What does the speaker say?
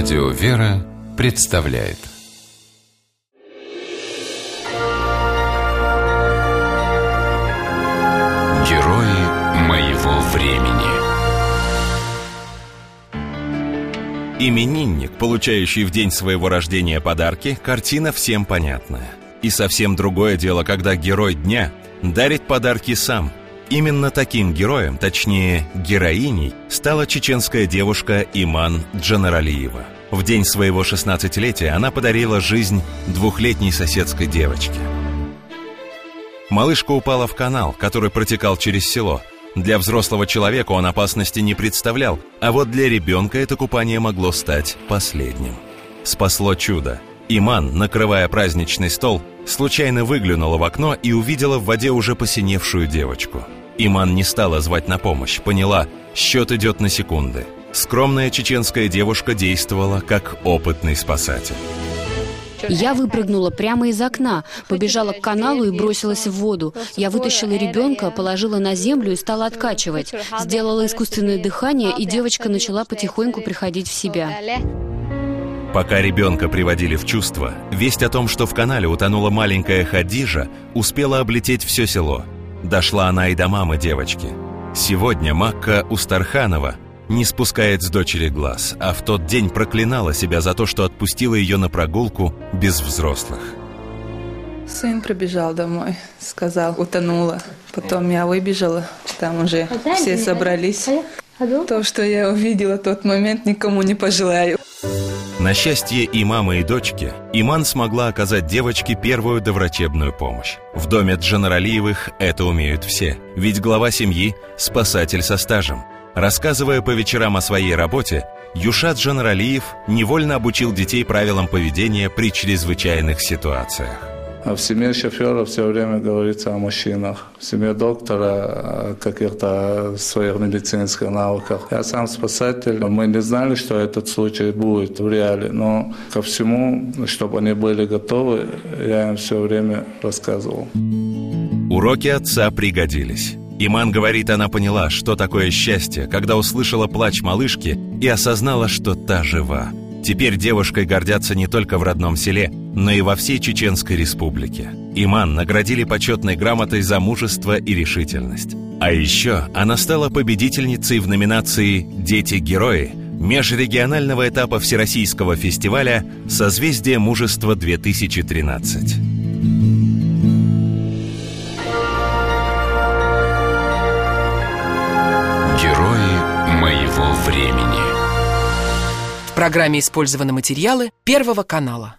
Радио «Вера» представляет Герои моего времени Именинник, получающий в день своего рождения подарки, картина всем понятная. И совсем другое дело, когда герой дня дарит подарки сам. Именно таким героем, точнее героиней, стала чеченская девушка Иман Джанаралиева. В день своего 16-летия она подарила жизнь двухлетней соседской девочке. Малышка упала в канал, который протекал через село. Для взрослого человека он опасности не представлял, а вот для ребенка это купание могло стать последним. Спасло чудо. Иман, накрывая праздничный стол, случайно выглянула в окно и увидела в воде уже посиневшую девочку. Иман не стала звать на помощь, поняла, счет идет на секунды. Скромная чеченская девушка действовала как опытный спасатель. Я выпрыгнула прямо из окна, побежала к каналу и бросилась в воду. Я вытащила ребенка, положила на землю и стала откачивать. Сделала искусственное дыхание, и девочка начала потихоньку приходить в себя. Пока ребенка приводили в чувство, весть о том, что в канале утонула маленькая Хадижа, успела облететь все село. Дошла она и до мамы девочки. Сегодня Макка Устарханова не спускает с дочери глаз, а в тот день проклинала себя за то, что отпустила ее на прогулку без взрослых. Сын прибежал домой, сказал, утонула. Потом я выбежала, там уже все собрались. То, что я увидела в тот момент, никому не пожелаю. На счастье и мамы, и дочки, Иман смогла оказать девочке первую доврачебную помощь. В доме Джанаралиевых это умеют все, ведь глава семьи – спасатель со стажем. Рассказывая по вечерам о своей работе, Юшат Джанаралиев невольно обучил детей правилам поведения при чрезвычайных ситуациях. А в семье шофера все время говорится о мужчинах. В семье доктора о каких-то своих медицинских навыках. Я сам спасатель. Мы не знали, что этот случай будет в реале. Но ко всему, чтобы они были готовы, я им все время рассказывал. Уроки отца пригодились. Иман говорит, она поняла, что такое счастье, когда услышала плач малышки и осознала, что та жива. Теперь девушкой гордятся не только в родном селе, но и во всей Чеченской республике. Иман наградили почетной грамотой за мужество и решительность. А еще она стала победительницей в номинации «Дети-герои» межрегионального этапа Всероссийского фестиваля «Созвездие мужества-2013». Герои моего времени В программе использованы материалы Первого канала.